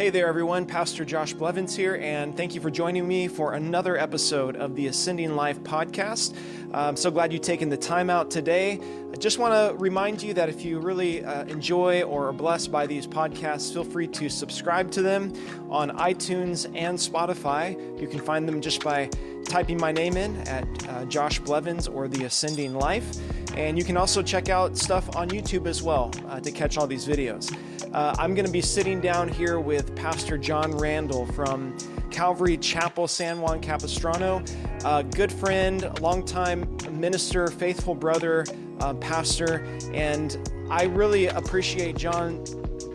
Hey there, everyone. Pastor Josh Blevins here, and thank you for joining me for another episode of the Ascending Life podcast. I'm so glad you've taken the time out today. I just want to remind you that if you really uh, enjoy or are blessed by these podcasts, feel free to subscribe to them on iTunes and Spotify. You can find them just by typing my name in at uh, Josh Blevins or The Ascending Life. And you can also check out stuff on YouTube as well uh, to catch all these videos. Uh, I'm going to be sitting down here with Pastor John Randall from Calvary Chapel, San Juan Capistrano. A good friend, longtime minister, faithful brother, uh, pastor, and I really appreciate John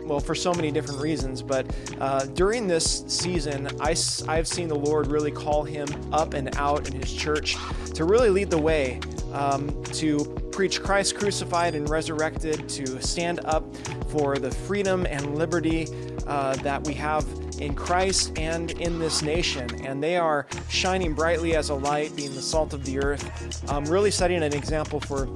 well, for so many different reasons. But uh, during this season, I, I've seen the Lord really call him up and out in his church to really lead the way, um, to preach Christ crucified and resurrected, to stand up for the freedom and liberty uh, that we have in Christ and in this nation. And they are shining brightly as a light, being the salt of the earth, um, really setting an example for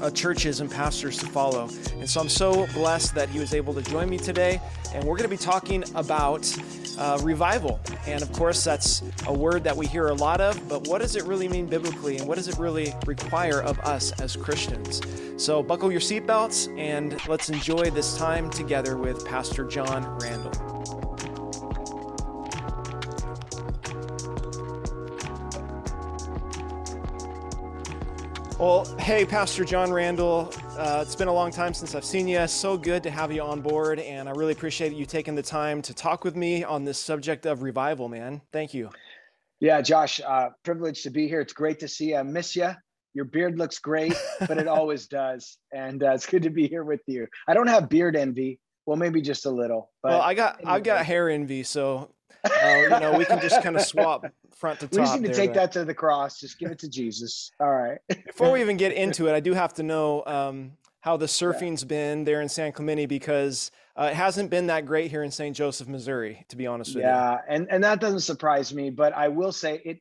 uh, churches and pastors to follow. And so I'm so blessed that he was able to join me today. And we're going to be talking about uh, revival. And of course, that's a word that we hear a lot of, but what does it really mean biblically? And what does it really require of us as Christians? So buckle your seatbelts and let's enjoy this time together with Pastor John Randall. Well, hey, Pastor John Randall. Uh, it's been a long time since I've seen you. So good to have you on board, and I really appreciate you taking the time to talk with me on this subject of revival, man. Thank you. Yeah, Josh, uh, privileged to be here. It's great to see you. I miss you. Your beard looks great, but it always does, and uh, it's good to be here with you. I don't have beard envy. Well, maybe just a little. But well, I got anyway. I've got hair envy, so uh, you know we can just kind of swap front to top. We just need to take that to the cross. Just give it to Jesus. All right. Before we even get into it, I do have to know um, how the surfing's yeah. been there in San Clemente because uh, it hasn't been that great here in St. Joseph, Missouri, to be honest with yeah, you. Yeah, and and that doesn't surprise me. But I will say it.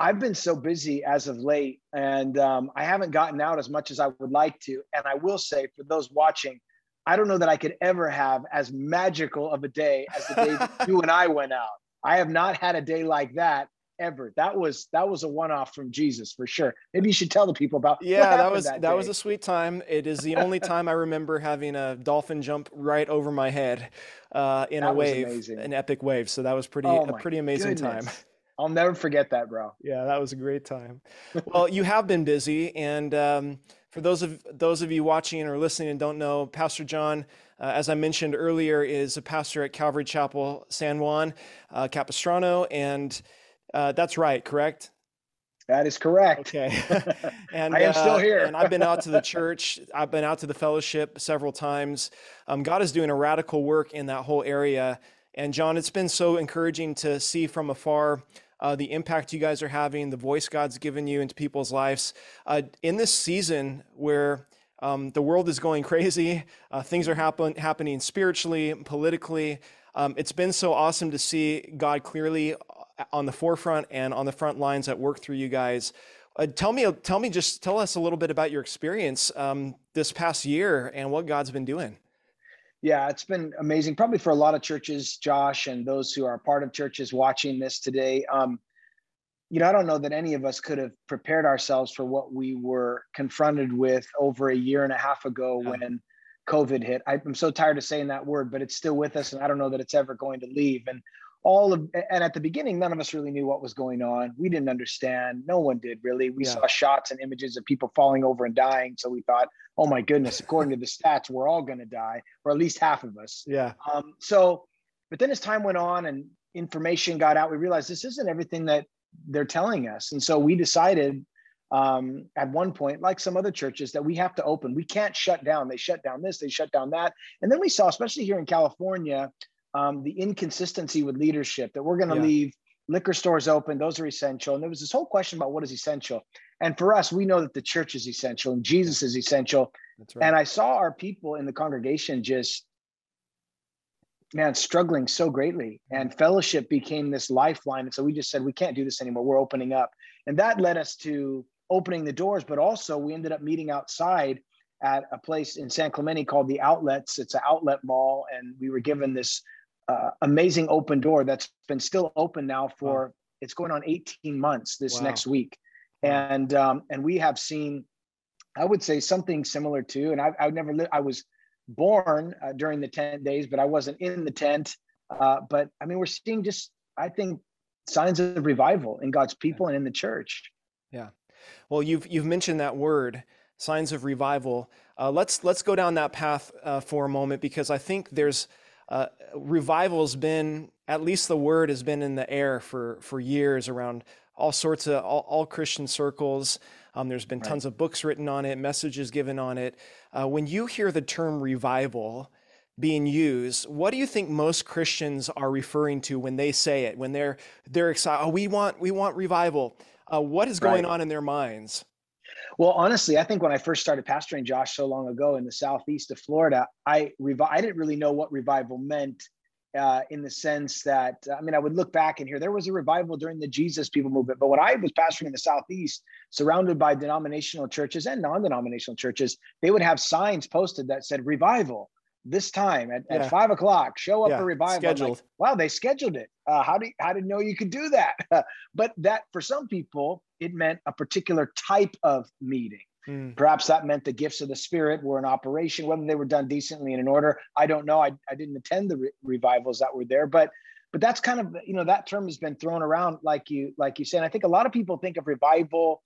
I've been so busy as of late, and um, I haven't gotten out as much as I would like to. And I will say, for those watching, I don't know that I could ever have as magical of a day as the day you and I went out. I have not had a day like that ever. That was that was a one off from Jesus for sure. Maybe you should tell the people about. Yeah, that was that, that was a sweet time. It is the only time I remember having a dolphin jump right over my head uh, in that a wave, an epic wave. So that was pretty oh a pretty amazing goodness. time. I'll never forget that, bro. Yeah, that was a great time. well, you have been busy, and um, for those of those of you watching or listening and don't know, Pastor John. Uh, as I mentioned earlier, is a pastor at Calvary Chapel, San Juan, uh, Capistrano, and uh, that's right, correct? That is correct. Okay. and I am uh, still here. and I've been out to the church. I've been out to the fellowship several times. Um, God is doing a radical work in that whole area. And John, it's been so encouraging to see from afar uh, the impact you guys are having, the voice God's given you into people's lives. Uh, in this season where um, the world is going crazy, uh, things are happen- happening spiritually, politically. Um, it's been so awesome to see God clearly on the forefront and on the front lines that work through you guys. Uh, tell me, tell me, just tell us a little bit about your experience um, this past year and what God's been doing. Yeah, it's been amazing. Probably for a lot of churches, Josh, and those who are part of churches watching this today. Um, you know, I don't know that any of us could have prepared ourselves for what we were confronted with over a year and a half ago yeah. when COVID hit. I'm so tired of saying that word, but it's still with us, and I don't know that it's ever going to leave. And all of and at the beginning none of us really knew what was going on we didn't understand no one did really we yeah. saw shots and images of people falling over and dying so we thought oh my goodness according to the stats we're all going to die or at least half of us yeah um, so but then as time went on and information got out we realized this isn't everything that they're telling us and so we decided um, at one point, like some other churches, that we have to open. We can't shut down. They shut down this, they shut down that. And then we saw, especially here in California, um, the inconsistency with leadership that we're going to yeah. leave liquor stores open those are essential. And there was this whole question about what is essential. And for us we know that the church is essential and jesus is essential. Right. and i saw our people in the congregation just man struggling so greatly. And fellowship became this lifeline. And so we just said we can't do this anymore. We're opening up. And that led us to opening the doors but also we ended up meeting outside at a place in san clemente called the outlets. It's an outlet mall. And we were given this uh, amazing open door that's been still open now for wow. it's going on 18 months this wow. next week, and um, and we have seen, I would say something similar to, and I I never lived. I was born uh, during the tent days, but I wasn't in the tent. Uh, but I mean, we're seeing just I think signs of revival in God's people and in the church. Yeah. Well, you've you've mentioned that word, signs of revival. Uh, let's let's go down that path uh, for a moment because I think there's uh, revival's been at least the word has been in the air for for years around all sorts of all, all Christian circles. Um, there's been tons right. of books written on it, messages given on it. Uh, when you hear the term revival being used, what do you think most Christians are referring to when they say it? When they're they're excited, oh, we want we want revival. Uh, what is going right. on in their minds? Well, honestly, I think when I first started pastoring Josh so long ago in the southeast of Florida, I revi- I didn't really know what revival meant uh, in the sense that I mean, I would look back and here there was a revival during the Jesus People movement, but when I was pastoring in the southeast, surrounded by denominational churches and non-denominational churches, they would have signs posted that said revival this time at, yeah. at five o'clock. Show up yeah, for revival. Scheduled. Like, wow, they scheduled it. Uh, how do you, how did know you could do that? but that for some people, it meant a particular type of meeting. Mm. Perhaps that meant the gifts of the Spirit were in operation, whether they were done decently and in order. I don't know. I, I didn't attend the re- revivals that were there, but but that's kind of you know that term has been thrown around like you like you said. I think a lot of people think of revival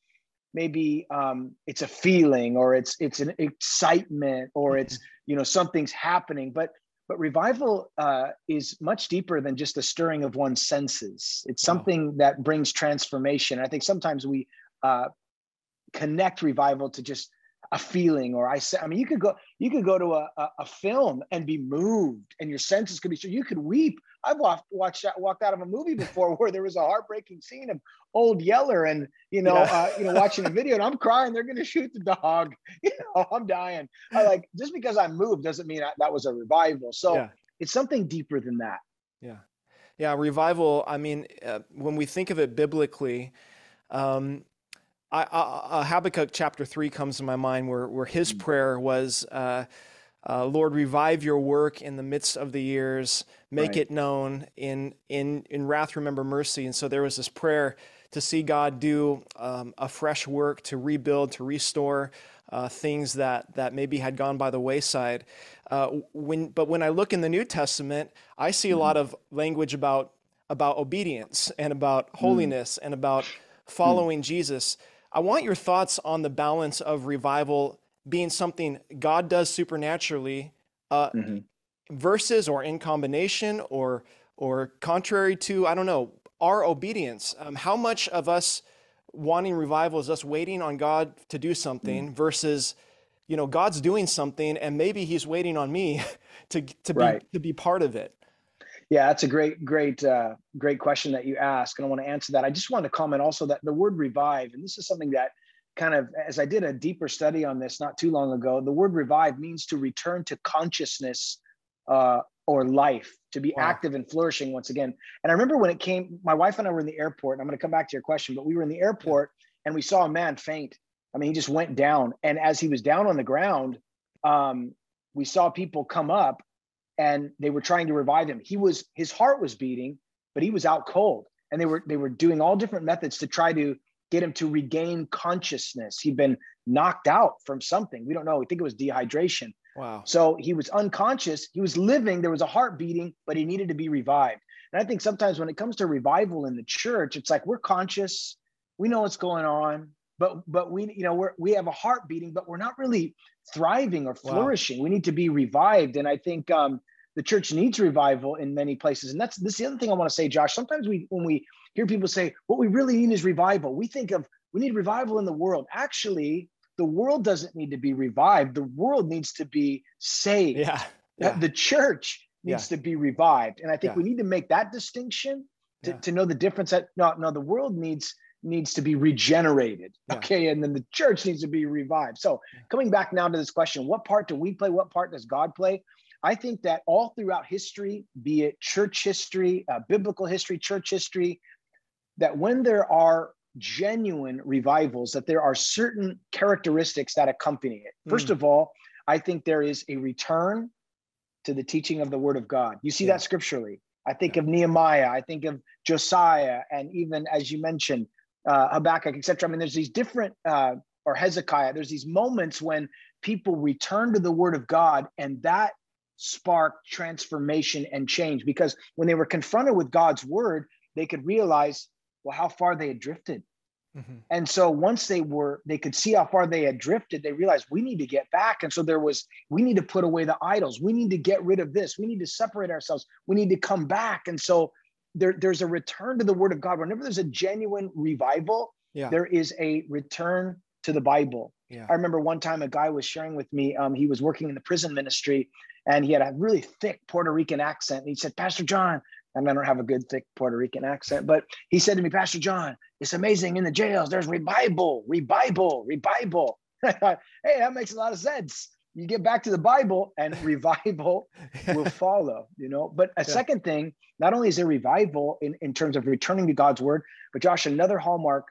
maybe um, it's a feeling or it's it's an excitement or it's you know something's happening but but revival uh, is much deeper than just the stirring of one's senses. It's something wow. that brings transformation. I think sometimes we uh, connect revival to just a feeling or i say i mean you could go you could go to a, a, a film and be moved and your senses could be so you could weep i've walked watched walked out of a movie before where there was a heartbreaking scene of old yeller and you know yeah. uh, you know watching a video and i'm crying they're going to shoot the dog you know i'm dying I like just because i'm moved doesn't mean I, that was a revival so yeah. it's something deeper than that yeah yeah revival i mean uh, when we think of it biblically um, I, I, Habakkuk chapter 3 comes to my mind where, where his mm. prayer was, uh, uh, Lord, revive your work in the midst of the years, make right. it known. In, in, in wrath, remember mercy. And so there was this prayer to see God do um, a fresh work, to rebuild, to restore uh, things that, that maybe had gone by the wayside. Uh, when, but when I look in the New Testament, I see a lot mm. of language about, about obedience and about mm. holiness mm. and about following mm. Jesus. I want your thoughts on the balance of revival being something God does supernaturally uh, mm-hmm. versus or in combination or or contrary to I don't know our obedience. Um, how much of us wanting revival is us waiting on God to do something mm versus you know God's doing something and maybe He's waiting on me to to be right. to be part of it. Yeah, that's a great, great, uh, great question that you ask, and I want to answer that. I just want to comment also that the word revive, and this is something that kind of, as I did a deeper study on this not too long ago, the word revive means to return to consciousness uh, or life, to be wow. active and flourishing once again. And I remember when it came, my wife and I were in the airport, and I'm going to come back to your question, but we were in the airport and we saw a man faint. I mean, he just went down, and as he was down on the ground, um, we saw people come up and they were trying to revive him. He was his heart was beating, but he was out cold. And they were they were doing all different methods to try to get him to regain consciousness. He'd been knocked out from something. We don't know. We think it was dehydration. Wow. So he was unconscious. He was living. There was a heart beating, but he needed to be revived. And I think sometimes when it comes to revival in the church, it's like we're conscious, we know what's going on, but but we you know we're we have a heart beating, but we're not really thriving or flourishing. Wow. We need to be revived. And I think um, the church needs revival in many places. And that's this is the other thing I want to say, Josh. Sometimes we when we hear people say what we really need is revival, we think of we need revival in the world. Actually, the world doesn't need to be revived. The world needs to be saved. Yeah. yeah. The church needs yeah. to be revived. And I think yeah. we need to make that distinction to, to know the difference that no, no, the world needs needs to be regenerated. Okay. And then the church needs to be revived. So, coming back now to this question what part do we play? What part does God play? I think that all throughout history, be it church history, uh, biblical history, church history, that when there are genuine revivals, that there are certain characteristics that accompany it. First mm. of all, I think there is a return to the teaching of the word of God. You see yeah. that scripturally. I think yeah. of Nehemiah, I think of Josiah, and even as you mentioned, uh, Habakkuk, etc. I mean, there's these different, uh, or Hezekiah, there's these moments when people return to the word of God, and that sparked transformation and change because when they were confronted with God's word, they could realize, well, how far they had drifted. Mm-hmm. And so once they were, they could see how far they had drifted, they realized we need to get back. And so there was, we need to put away the idols. We need to get rid of this. We need to separate ourselves. We need to come back. And so there, there's a return to the word of God. Whenever there's a genuine revival, yeah. there is a return to the Bible. Yeah. I remember one time a guy was sharing with me, um, he was working in the prison ministry and he had a really thick Puerto Rican accent. And he said, Pastor John, and I don't have a good thick Puerto Rican accent, but he said to me, Pastor John, it's amazing in the jails. There's revival, revival, revival. Hey, that makes a lot of sense. You get back to the Bible and revival will follow, you know. But a yeah. second thing, not only is there revival in, in terms of returning to God's word, but Josh, another hallmark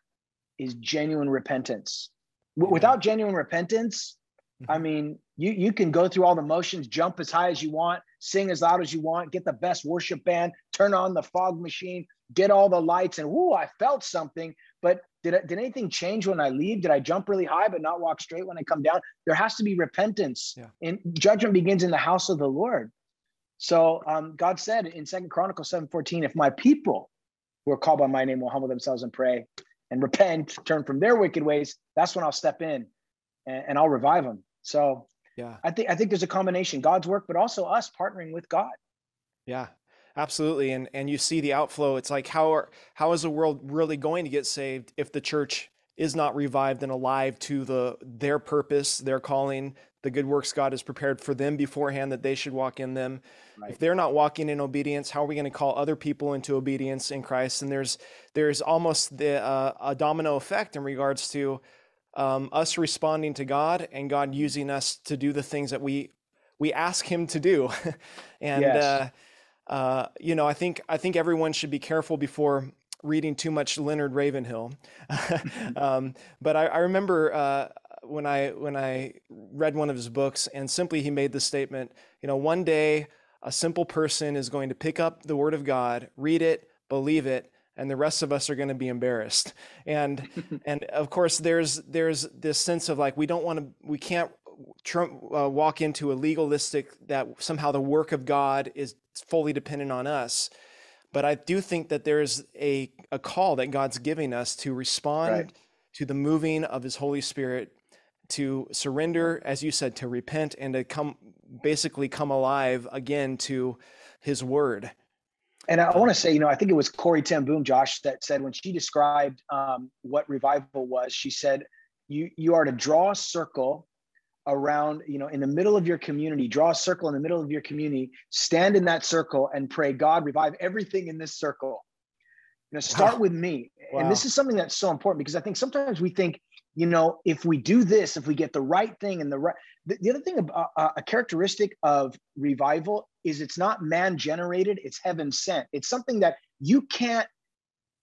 is genuine repentance. W- without genuine repentance, I mean, you you can go through all the motions, jump as high as you want, sing as loud as you want, get the best worship band, turn on the fog machine, get all the lights, and whoo, I felt something. But did, did anything change when I leave? Did I jump really high but not walk straight when I come down? There has to be repentance. Yeah. And judgment begins in the house of the Lord. So um, God said in Second Chronicles 7:14, if my people who are called by my name will humble themselves and pray and repent, turn from their wicked ways, that's when I'll step in and, and I'll revive them. So yeah, I think I think there's a combination, God's work, but also us partnering with God. Yeah, absolutely. And and you see the outflow. It's like how are how is the world really going to get saved if the church is not revived and alive to the their purpose, their calling, the good works God has prepared for them beforehand that they should walk in them. Right. If they're not walking in obedience, how are we going to call other people into obedience in Christ? And there's there's almost the uh, a domino effect in regards to um, us responding to God and God using us to do the things that we we ask Him to do. and yes. uh, uh, you know, I think I think everyone should be careful before reading too much Leonard Ravenhill. um, but I, I remember uh, when I when I read one of his books, and simply he made the statement, you know, one day a simple person is going to pick up the Word of God, read it, believe it, and the rest of us are going to be embarrassed. And and of course there's there's this sense of like we don't want to we can't uh, walk into a legalistic that somehow the work of god is fully dependent on us. But i do think that there's a, a call that god's giving us to respond right. to the moving of his holy spirit to surrender as you said to repent and to come basically come alive again to his word and I want to say, you know, I think it was Corrie ten Boom, Josh, that said when she described um, what revival was, she said, "You you are to draw a circle around, you know, in the middle of your community. Draw a circle in the middle of your community. Stand in that circle and pray, God, revive everything in this circle. You know, start wow. with me. Wow. And this is something that's so important because I think sometimes we think, you know, if we do this, if we get the right thing and the right, the, the other thing, uh, uh, a characteristic of revival is it's not man generated it's heaven sent. It's something that you can't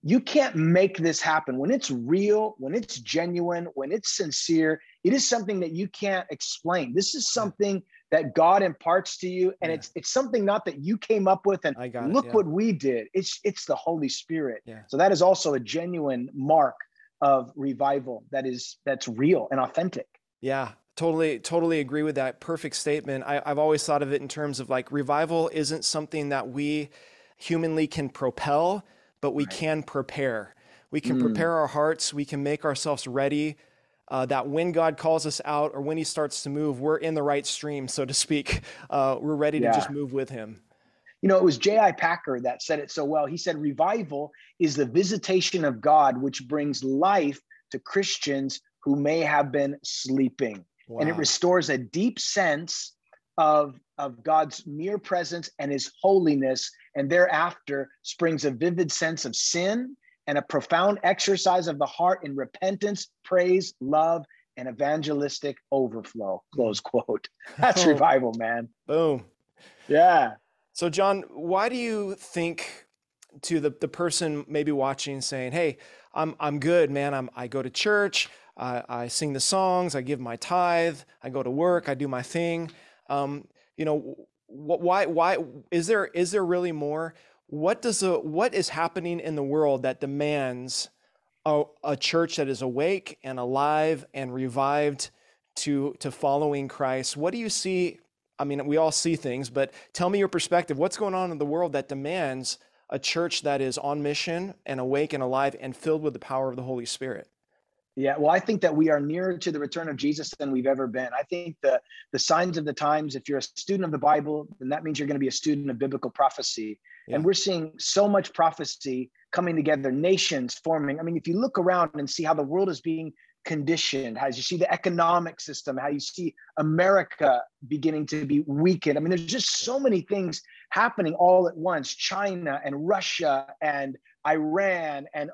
you can't make this happen. When it's real when it's genuine when it's sincere it is something that you can't explain. This is something that god imparts to you and yeah. it's it's something not that you came up with and look it, yeah. what we did. It's it's the holy spirit. Yeah. so that is also a genuine mark of revival that is that's real and authentic. Yeah Totally, totally agree with that. Perfect statement. I, have always thought of it in terms of like revival isn't something that we humanly can propel, but we right. can prepare. We can mm. prepare our hearts. We can make ourselves ready. Uh, that when God calls us out or when He starts to move, we're in the right stream, so to speak. Uh, we're ready yeah. to just move with Him. You know, it was J.I. Packer that said it so well. He said, Revival is the visitation of God which brings life to Christians who may have been sleeping. Wow. And it restores a deep sense of, of God's mere presence and his holiness. And thereafter springs a vivid sense of sin and a profound exercise of the heart in repentance, praise, love, and evangelistic overflow. Hmm. Close quote. That's oh. revival, man. Boom. Yeah. So, John, why do you think to the, the person maybe watching saying, Hey, I'm, I'm good, man. I'm, I go to church. I, I sing the songs, I give my tithe, I go to work, I do my thing. Um, you know, why why is there is there really more? What does a what is happening in the world that demands a, a church that is awake and alive and revived to to following Christ? What do you see? I mean, we all see things, but tell me your perspective. What's going on in the world that demands a church that is on mission and awake and alive and filled with the power of the Holy Spirit? Yeah, well, I think that we are nearer to the return of Jesus than we've ever been. I think the the signs of the times. If you're a student of the Bible, then that means you're going to be a student of biblical prophecy. Yeah. And we're seeing so much prophecy coming together, nations forming. I mean, if you look around and see how the world is being conditioned, as you see the economic system, how you see America beginning to be weakened. I mean, there's just so many things happening all at once. China and Russia and Iran and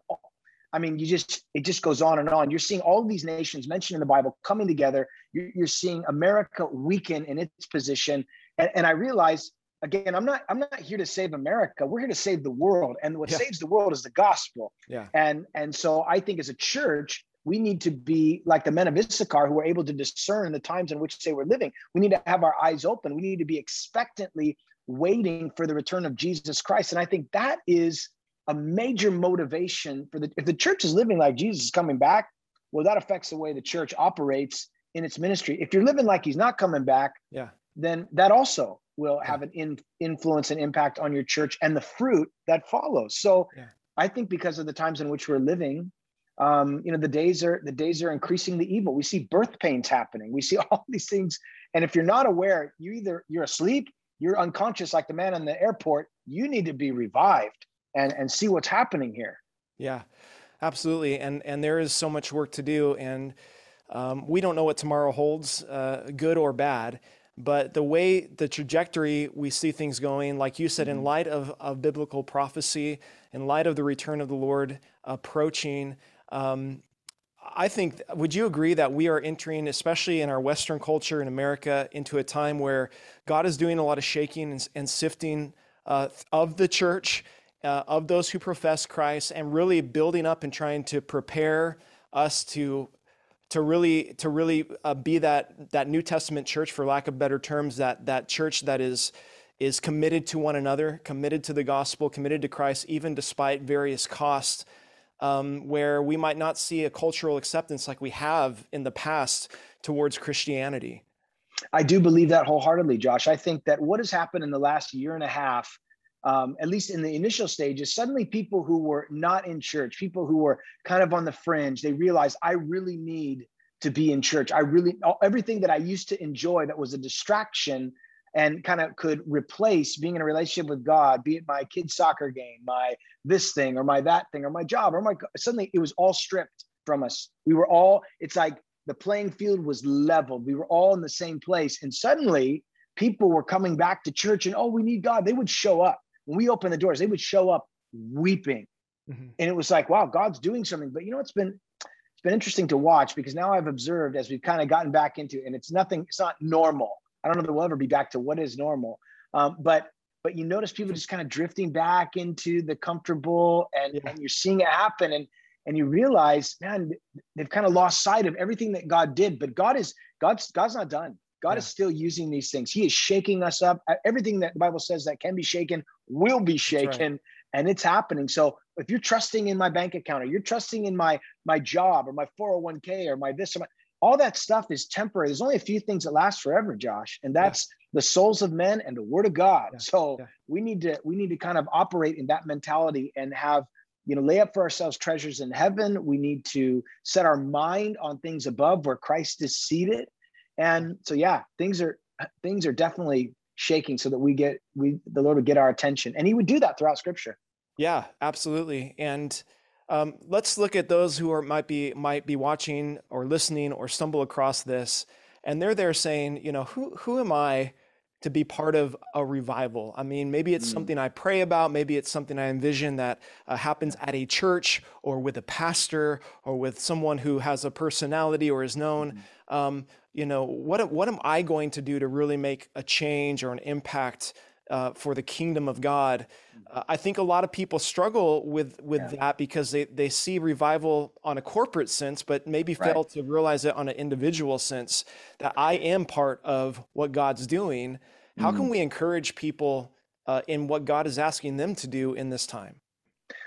I mean, you just it just goes on and on. You're seeing all these nations mentioned in the Bible coming together. You're, you're seeing America weaken in its position, and, and I realize again, I'm not I'm not here to save America. We're here to save the world, and what yeah. saves the world is the gospel. Yeah. And and so I think as a church, we need to be like the men of Issachar who were able to discern the times in which they were living. We need to have our eyes open. We need to be expectantly waiting for the return of Jesus Christ, and I think that is a major motivation for the if the church is living like Jesus is coming back, well, that affects the way the church operates in its ministry. If you're living like he's not coming back, yeah, then that also will have an in, influence and impact on your church and the fruit that follows. So yeah. I think because of the times in which we're living, um, you know, the days are the days are increasing the evil. We see birth pains happening. We see all these things, and if you're not aware, you either you're asleep, you're unconscious, like the man in the airport. You need to be revived and and see what's happening here. Yeah, absolutely. And and there is so much work to do, and um, we don't know what tomorrow holds, uh, good or bad. But the way the trajectory we see things going, like you said, mm-hmm. in light of, of biblical prophecy, in light of the return of the Lord approaching, um, I think, would you agree that we are entering, especially in our Western culture in America, into a time where God is doing a lot of shaking and, and sifting uh, of the church uh, of those who profess Christ and really building up and trying to prepare us to to really to really uh, be that that New Testament church, for lack of better terms, that that church that is is committed to one another, committed to the gospel, committed to Christ, even despite various costs. Um, where we might not see a cultural acceptance like we have in the past towards Christianity. I do believe that wholeheartedly, Josh. I think that what has happened in the last year and a half um, at least in the initial stages, suddenly people who were not in church, people who were kind of on the fringe, they realized I really need to be in church. I really, everything that I used to enjoy that was a distraction and kind of could replace being in a relationship with God, be it my kid's soccer game, my this thing, or my that thing, or my job, or my suddenly it was all stripped from us. We were all, it's like the playing field was leveled. We were all in the same place. And suddenly people were coming back to church and, oh, we need God. They would show up when we opened the doors, they would show up weeping. Mm-hmm. And it was like, wow, God's doing something. But you know, it's been it's been interesting to watch because now I've observed as we've kind of gotten back into, and it's nothing, it's not normal. I don't know that we'll ever be back to what is normal. Um, but but you notice people just kind of drifting back into the comfortable and, yeah. and you're seeing it happen and and you realize man they've kind of lost sight of everything that god did but god is god's god's not done God yeah. is still using these things. He is shaking us up. Uh, everything that the Bible says that can be shaken will be shaken, right. and it's happening. So if you're trusting in my bank account, or you're trusting in my my job, or my 401k, or my this, or my, all that stuff is temporary. There's only a few things that last forever, Josh, and that's yeah. the souls of men and the Word of God. Yeah. So we need to we need to kind of operate in that mentality and have you know lay up for ourselves treasures in heaven we need to set our mind on things above where christ is seated and so yeah things are things are definitely shaking so that we get we the lord would get our attention and he would do that throughout scripture yeah absolutely and um, let's look at those who are might be might be watching or listening or stumble across this and they're there saying you know who who am i to be part of a revival. I mean, maybe it's mm. something I pray about, maybe it's something I envision that uh, happens at a church or with a pastor or with someone who has a personality or is known. Mm. Um, you know, what, what am I going to do to really make a change or an impact uh, for the kingdom of God? Uh, I think a lot of people struggle with with yeah. that because they, they see revival on a corporate sense, but maybe fail right. to realize it on an individual sense that I am part of what God's doing How mm. can we encourage people uh, in what God is asking them to do in this time?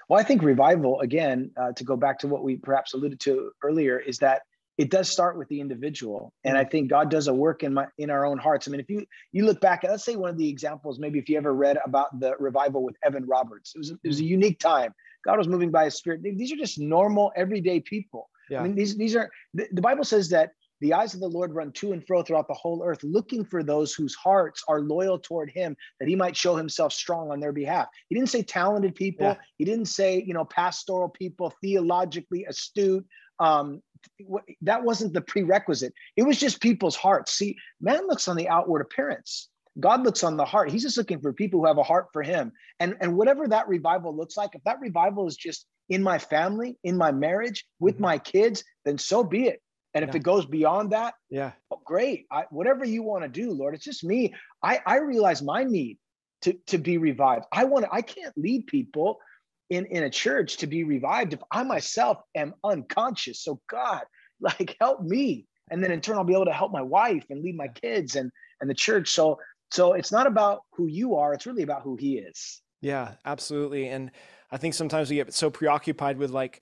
Well, I think revival, again, uh, to go back to what we perhaps alluded to earlier, is that it does start with the individual and i mm. think god does a work in my in our own hearts i mean if you you look back let's say one of the examples maybe if you ever read about the revival with evan roberts it was it was a mm. unique time god was moving by his spirit these are just normal everyday people yeah. i mean these these are the, the bible says that the eyes of the Lord run to and fro throughout the whole earth, looking for those whose hearts are loyal toward him, that he might show himself strong on their behalf. He didn't say talented people. Yeah. He didn't say, you know, pastoral people, theologically astute, um, that wasn't the prerequisite. It was just people's hearts. See, man looks on the outward appearance. God looks on the heart. He's just looking for people who have a heart for him. And, and whatever that revival looks like, if that revival is just in my family, in my marriage, with mm-hmm. my kids, then so be it. And if yeah. it goes beyond that, yeah, oh, great. I, whatever you want to do, Lord. It's just me. I, I realize my need to, to be revived. I want to, I can't lead people in, in a church to be revived if I myself am unconscious. So God, like help me. And then in turn, I'll be able to help my wife and lead my kids and and the church. So so it's not about who you are, it's really about who he is. Yeah, absolutely. And I think sometimes we get so preoccupied with like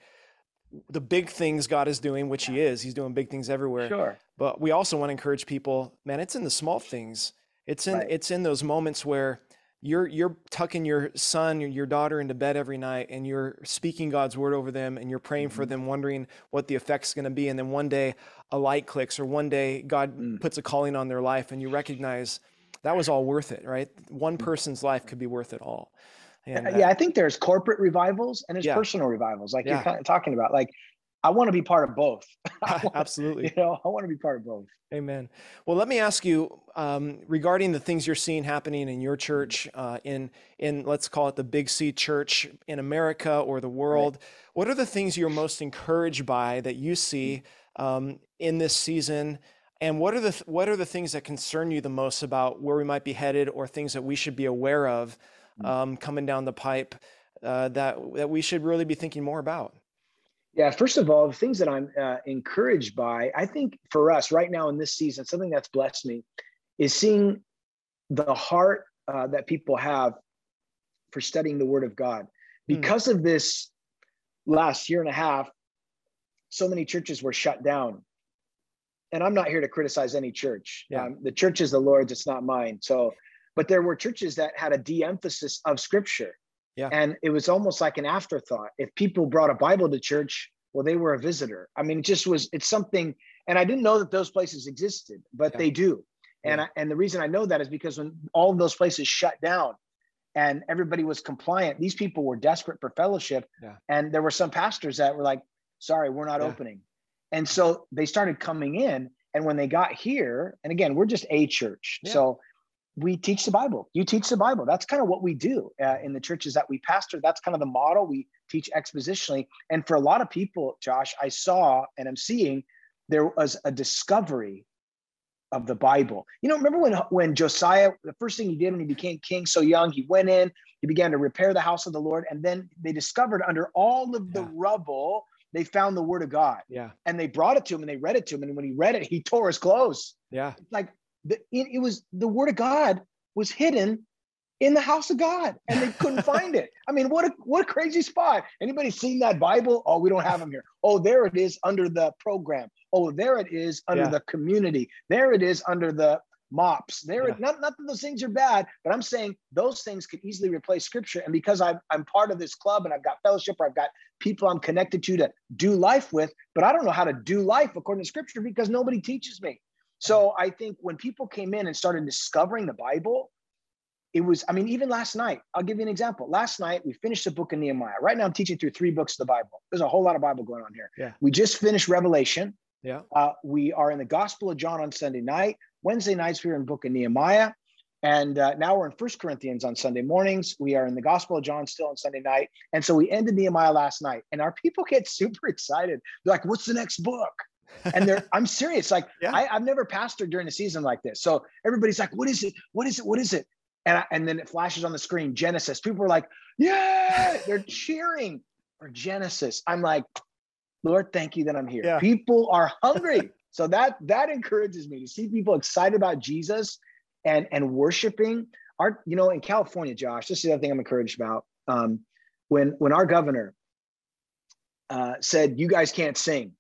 the big things God is doing, which He is. He's doing big things everywhere. Sure. But we also want to encourage people, man, it's in the small things. It's in right. it's in those moments where you're you're tucking your son or your daughter into bed every night and you're speaking God's word over them and you're praying mm-hmm. for them wondering what the effect's going to be and then one day a light clicks or one day God mm. puts a calling on their life and you recognize that was all worth it right one mm. person's life could be worth it all and, uh, yeah I think there's corporate revivals and there's yeah. personal revivals like yeah. you're kind of talking about like I want to be part of both. want, Absolutely. You know, I want to be part of both. Amen. Well, let me ask you um, regarding the things you're seeing happening in your church, uh, in in let's call it the Big C Church in America or the world. Right. What are the things you're most encouraged by that you see um, in this season? And what are the what are the things that concern you the most about where we might be headed, or things that we should be aware of mm. um, coming down the pipe uh, that that we should really be thinking more about? Yeah, first of all, the things that I'm uh, encouraged by, I think for us right now in this season, something that's blessed me is seeing the heart uh, that people have for studying the Word of God. Hmm. Because mm. of this last year and a half, so many churches were shut down. And I'm not here to criticize any church. Yeah. Um, the church is the Lord's, it's not mine. So, but there were churches that had a de emphasis of Scripture. Yeah. And it was almost like an afterthought. If people brought a Bible to church, well, they were a visitor. I mean, it just was, it's something, and I didn't know that those places existed, but yeah. they do. And, yeah. I, and the reason I know that is because when all of those places shut down and everybody was compliant, these people were desperate for fellowship. Yeah. And there were some pastors that were like, sorry, we're not opening. And so they started coming in. And when they got here, and again, we're just a church. So we teach the Bible. You teach the Bible. That's kind of what we do uh, in the churches that we pastor. That's kind of the model. We teach expositionally. And for a lot of people, Josh, I saw and I'm seeing there was a discovery of the Bible. You know, remember when when Josiah, the first thing he did when he became king so young, he went in, he began to repair the house of the Lord, and then they discovered under all of the yeah. rubble, they found the word of God. Yeah. And they brought it to him and they read it to him. And when he read it, he tore his clothes. Yeah. like the, it, it was the word of God was hidden in the house of God and they couldn't find it. I mean, what a what a crazy spot. Anybody seen that Bible? Oh, we don't have them here. Oh, there it is under the program. Oh, there it is under yeah. the community. There it is under the mops. There, yeah. not, not that those things are bad, but I'm saying those things could easily replace scripture. And because I'm I'm part of this club and I've got fellowship or I've got people I'm connected to to do life with, but I don't know how to do life according to scripture because nobody teaches me. So I think when people came in and started discovering the Bible, it was, I mean, even last night, I'll give you an example. Last night, we finished the book of Nehemiah. Right now, I'm teaching through three books of the Bible. There's a whole lot of Bible going on here. Yeah. We just finished Revelation. Yeah. Uh, we are in the Gospel of John on Sunday night. Wednesday nights, we are in book of Nehemiah. And uh, now we're in First Corinthians on Sunday mornings. We are in the Gospel of John still on Sunday night. And so we ended Nehemiah last night. And our people get super excited. They're like, what's the next book? And they're i'm serious like yeah. I, have never pastored during a season like this. So everybody's like what is it? What is it? What is it? And, I, and then it flashes on the screen genesis. People are like yeah they're cheering for genesis. I'm like lord thank you that i'm here. Yeah. people are hungry. So that that encourages me to see people excited about jesus and and worshiping. Our you know in california josh this is the other thing i'm encouraged about um, when when our governor uh, said you guys can't sing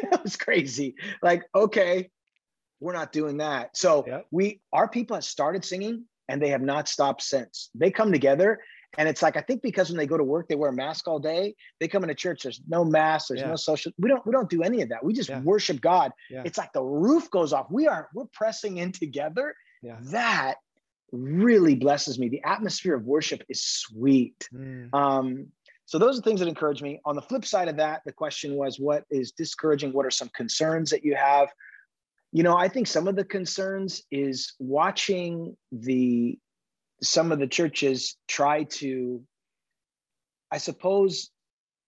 that was crazy like okay we're not doing that so yep. we our people have started singing and they have not stopped since they come together and it's like I think because when they go to work, they wear a mask all day. They come into church. There's no mask. There's yeah. no social. We don't. We don't do any of that. We just yeah. worship God. Yeah. It's like the roof goes off. We are. We're pressing in together. That really blesses me. The atmosphere of worship is sweet. Mm. Um, so those are things that encourage me. On the flip side of that, the question was, what is discouraging? What are some concerns that you have? You know, I think some of the concerns is watching the some of the churches try to, I suppose,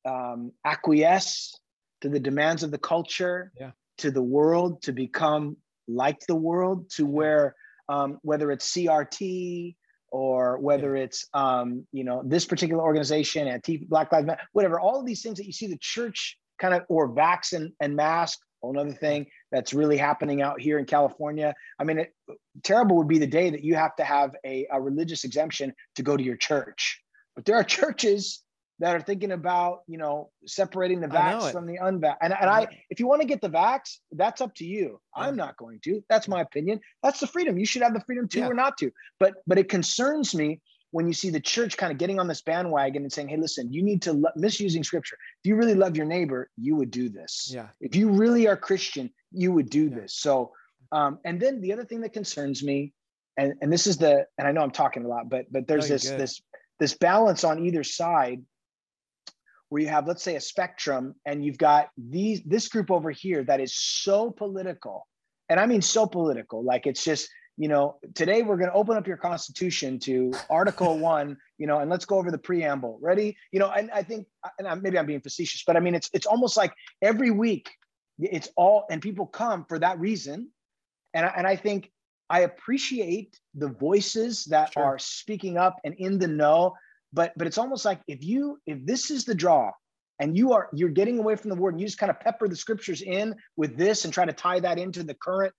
um, acquiesce to the demands of the culture, yeah. to the world, to become like the world, to where um, whether it's CRT or whether it's um, you know this particular organization, Anti Black Lives Matter, whatever, all of these things that you see the church kind of or vax and, and mask whole other thing that's really happening out here in California. I mean, it, terrible would be the day that you have to have a, a religious exemption to go to your church. But there are churches that are thinking about, you know, separating the vax from the unvax. And, and I, if you want to get the vax, that's up to you. Yeah. I'm not going to. That's my opinion. That's the freedom. You should have the freedom to yeah. or not to. But but it concerns me when you see the church kind of getting on this bandwagon and saying, hey, listen, you need to lo- misusing scripture. If you really love your neighbor, you would do this. Yeah. If you really are Christian, you would do yeah. this. So, um, and then the other thing that concerns me, and, and this is the, and I know I'm talking a lot, but, but there's this, good. this, this balance on either side where you have, let's say a spectrum and you've got these, this group over here that is so political. And I mean, so political, like it's just, you know, today we're going to open up your constitution to Article One, you know, and let's go over the preamble. Ready? You know, and I think, and maybe I'm being facetious, but I mean, it's it's almost like every week, it's all, and people come for that reason, and I, and I think I appreciate the voices that sure. are speaking up and in the know, but but it's almost like if you if this is the draw, and you are you're getting away from the word and you just kind of pepper the scriptures in with this and try to tie that into the current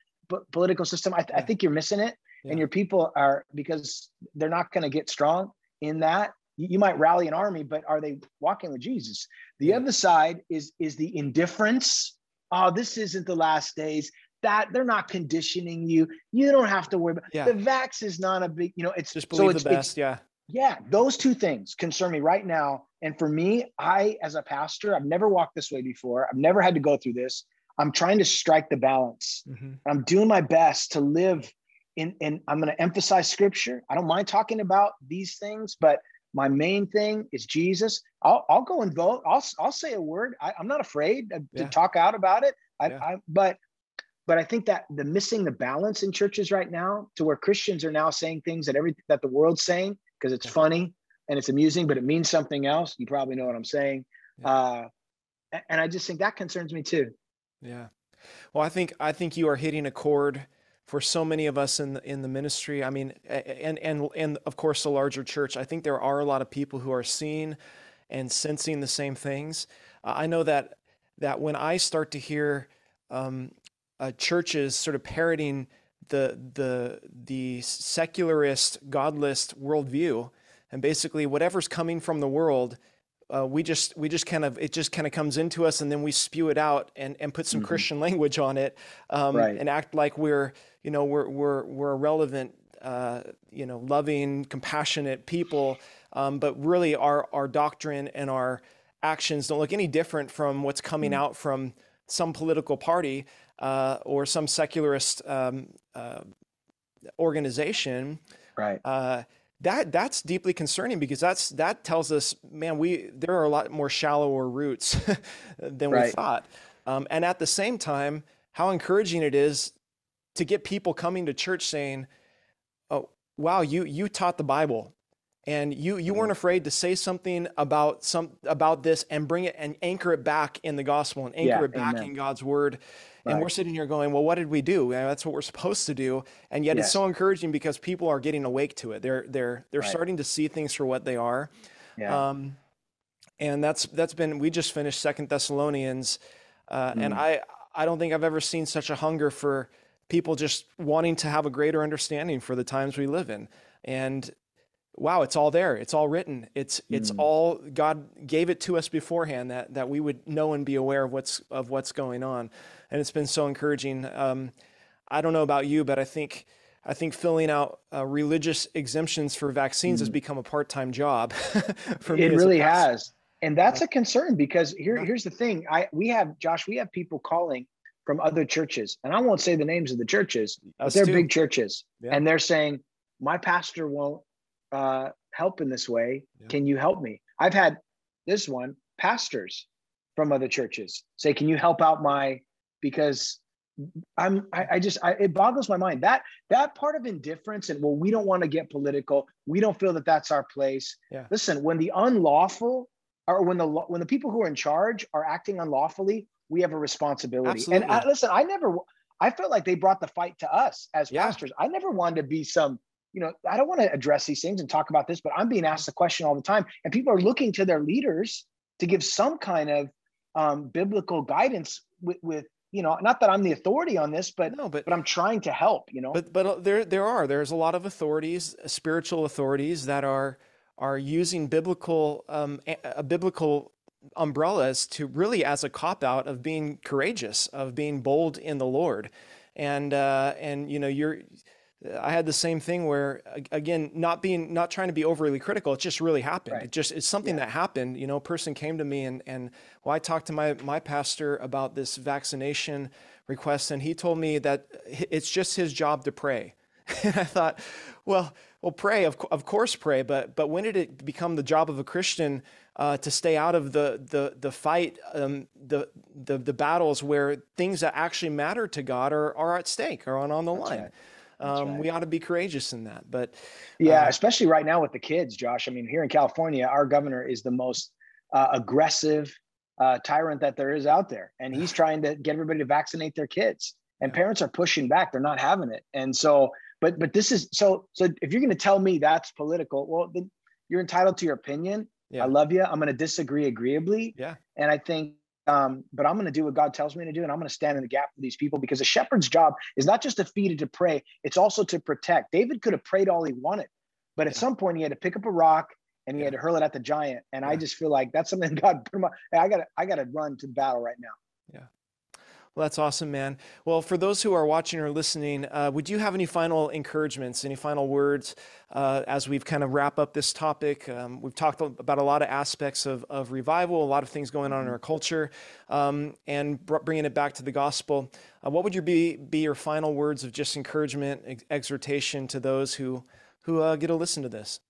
political system, I, th- yeah. I think you're missing it. Yeah. And your people are because they're not going to get strong in that. You, might rally an army, but are they walking with Jesus? The yeah. other side is is the indifference. Oh, this isn't the last days. That they're not conditioning you. You don't have to worry about. Yeah. The vax is not a big. You know, it's just believe so it's, the best. yeah. Yeah, those two things concern me right now. And for me, I, as a pastor, I've never walked this way before. I've never had to go through this. I'm trying to strike the balance. Mm-hmm. I'm doing my best to live in, and I'm going to emphasize scripture. I don't mind talking about these things, but my main thing is Jesus. I'll, I'll go and vote. I'll, I'll say a word. I, am not afraid to, yeah. talk out about it. I, yeah. I, but, but I think that the missing the balance in churches right now to where Christians are now saying things that every, that the world's saying, because it's funny and it's amusing, but it means something else. You probably know what I'm saying. Uh, and I just think that concerns me too. Yeah. Well, I think I think you are hitting a chord for so many of us in the, in the ministry. I mean, and and and of course the larger church. I think there are a lot of people who are seeing and sensing the same things. Uh, I know that that when I start to hear um, uh, churches sort of parroting the the the secularist, godless worldview, and basically whatever's coming from the world uh, we just we just kind of it just kind of comes into us and then we spew it out and, and put some mm-hmm. Christian language on it um, right. and act like we're you know we're we're we're a relevant uh, you know loving compassionate people um, but really our our doctrine and our actions don't look any different from what's coming mm-hmm. out from some political party uh, or some secularist um, uh, organization right uh, that that's deeply concerning because that's that tells us, man, we there are a lot more shallower roots than right. we thought. Um, and at the same time, how encouraging it is to get people coming to church saying, "Oh, wow, you you taught the Bible, and you you weren't mm-hmm. afraid to say something about some about this and bring it and anchor it back in the gospel and anchor yeah, it back amen. in God's word." Right. And we're sitting here going, well, what did we do? that's what we're supposed to do. And yet yes. it's so encouraging because people are getting awake to it. They're they're they're right. starting to see things for what they are. Yeah. Um, and that's that's been we just finished Second Thessalonians, uh, mm. and I I don't think I've ever seen such a hunger for people just wanting to have a greater understanding for the times we live in. And wow, it's all there. It's all written. It's it's mm. all God gave it to us beforehand that that we would know and be aware of what's of what's going on. And it's been so encouraging. Um, I don't know about you, but I think I think filling out uh, religious exemptions for vaccines mm. has become a part-time job for me. It really has, and that's a concern because here, here's the thing: I we have Josh, we have people calling from other churches, and I won't say the names of the churches, but they're too. big churches, yeah. and they're saying my pastor won't uh, help in this way. Yeah. Can you help me? I've had this one pastors from other churches say, "Can you help out my?" Because I'm, I, I just, I, it boggles my mind that that part of indifference and well, we don't want to get political. We don't feel that that's our place. Yeah. Listen, when the unlawful or when the when the people who are in charge are acting unlawfully, we have a responsibility. Absolutely. And I, listen, I never, I felt like they brought the fight to us as yeah. pastors. I never wanted to be some you know, I don't want to address these things and talk about this, but I'm being asked the question all the time, and people are looking to their leaders to give some kind of um, biblical guidance with, with you know, not that I'm the authority on this, but no, but, but I'm trying to help, you know. But but uh, there there are there's a lot of authorities, uh, spiritual authorities that are are using biblical um, a, a biblical umbrellas to really as a cop out of being courageous, of being bold in the Lord, and uh, and you know you're I had the same thing where again, not being not trying to be overly critical, it just really happened. Right. It just it's something yeah. that happened. You know, a person came to me and and well, I talked to my my pastor about this vaccination request, and he told me that it's just his job to pray. and I thought, well, well, pray of of course pray, but but when did it become the job of a Christian uh, to stay out of the the the fight, um, the the the battles where things that actually matter to God are are at stake, are on on the That's line. Right um, right. we ought to be courageous in that. But yeah, uh, especially right now with the kids, Josh. I mean, here in California, our governor is the most uh, aggressive uh, tyrant that there is out there, and he's trying to get everybody to vaccinate their kids. And parents are pushing back; they're not having it. And so, but but this is so. So if you're going to tell me that's political, well, then you're entitled to your opinion. Yeah. I love you. I'm going to disagree agreeably. Yeah. And I think um, but I'm going to do what God tells me to do, and I'm going to stand in the gap for these people because a shepherd's job is not just to feed and to pray; it's also to protect. David could have prayed all he wanted, but at yeah. some point he had to pick up a rock and he yeah. had to hurl it at the giant. And yeah. I just feel like that's something God put my. I got to I got to run to battle right now. Yeah. Well, that's awesome, man. Well, for those who are watching or listening, uh, would you have any final encouragements, any final words uh, as we've kind of wrap up this topic? Um, we've talked about a lot of aspects of, of revival, a lot of things going on in our culture, um, and bringing it back to the gospel. Uh, what would your be, be your final words of just encouragement, ex- exhortation to those who who uh, get to listen to this?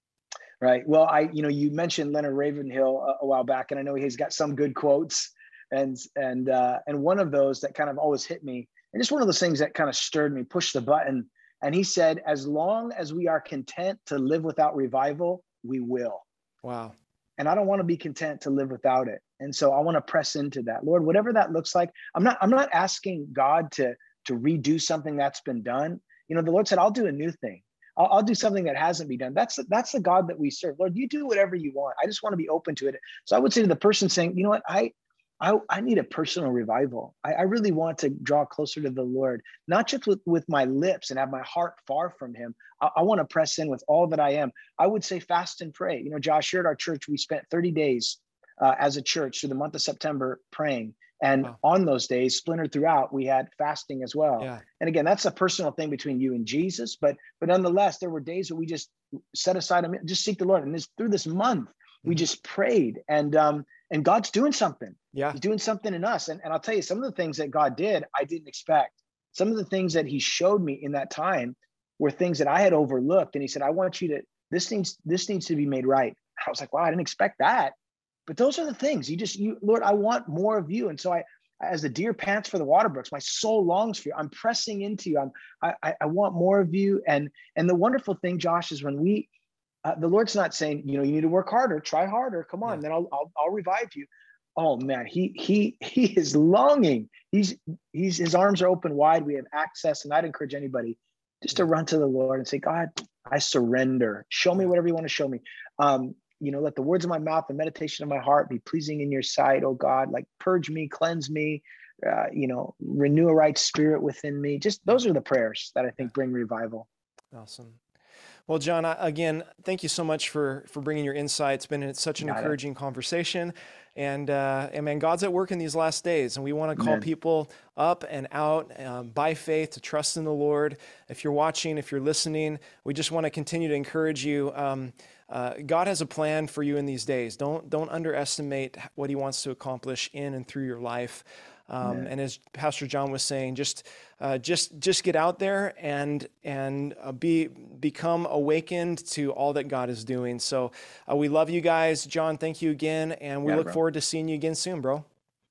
Right. Well, I you know you mentioned Leonard Ravenhill a, a while back, and I know he's got some good quotes and and uh, and one of those that kind of always hit me, and just one of those things that kind of stirred me, pushed the button. And he said, "As long as we are content to live without revival, we will." Wow. And I don't want to be content to live without it. And so I want to press into that, Lord. Whatever that looks like, I'm not. I'm not asking God to to redo something that's been done. You know, the Lord said, "I'll do a new thing." I'll, I'll, do something that hasn't been done. That's that's the God that we serve. Lord, you do whatever you want. I just want to be open to it. So I would say to the person saying, you know what, I I, I need a personal revival. I, I, really want to draw closer to the Lord, not just with, with my lips and have my heart far from Him. I, I want to press in with all that I am. I would say fast and pray. You know, Josh, here at our church, we spent 30 days uh, as a church through the month of September praying. And wow. on those days, splintered throughout, we had fasting as well. Yeah. And again, that's a personal thing between you and Jesus. But but nonetheless, there were days that we just set aside, just seek the Lord. And this through this month, we mm-hmm. just prayed. And um, and God's doing something. Yeah. He's doing something in us. And, and I'll tell you, some of the things that God did, I didn't expect. Some of the things that he showed me in that time were things that I had overlooked. And he said, I want you to, this needs, this needs to be made right. I was like, wow, I didn't expect that. But those are the things you just, you, Lord, I want more of you. And so I, as the deer pants for the water brooks, my soul longs for you. I'm pressing into you. I'm, I, I want more of you. And, and the wonderful thing, Josh, is when we, uh, the Lord's not saying, you know, you need to work harder, try harder. Come on, yeah. then I'll, I'll, I'll revive you. Oh man, he he he is longing. He's he's his arms are open wide. We have access, and I'd encourage anybody just to run to the Lord and say, God, I surrender. Show me whatever you want to show me. Um, you know, let the words of my mouth, the meditation of my heart be pleasing in your sight, oh God. Like purge me, cleanse me, uh, you know, renew a right spirit within me. Just those are the prayers that I think bring revival. Awesome. Well, John, again, thank you so much for for bringing your insight. It's been such an Got encouraging it. conversation, and uh, and man, God's at work in these last days, and we want to call Amen. people up and out um, by faith to trust in the Lord. If you're watching, if you're listening, we just want to continue to encourage you. Um, uh, God has a plan for you in these days. Don't don't underestimate what He wants to accomplish in and through your life. Um, and as Pastor John was saying, just uh, just just get out there and and uh, be become awakened to all that God is doing. So uh, we love you guys, John. Thank you again, and we look bro. forward to seeing you again soon, bro.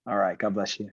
All right. God bless you.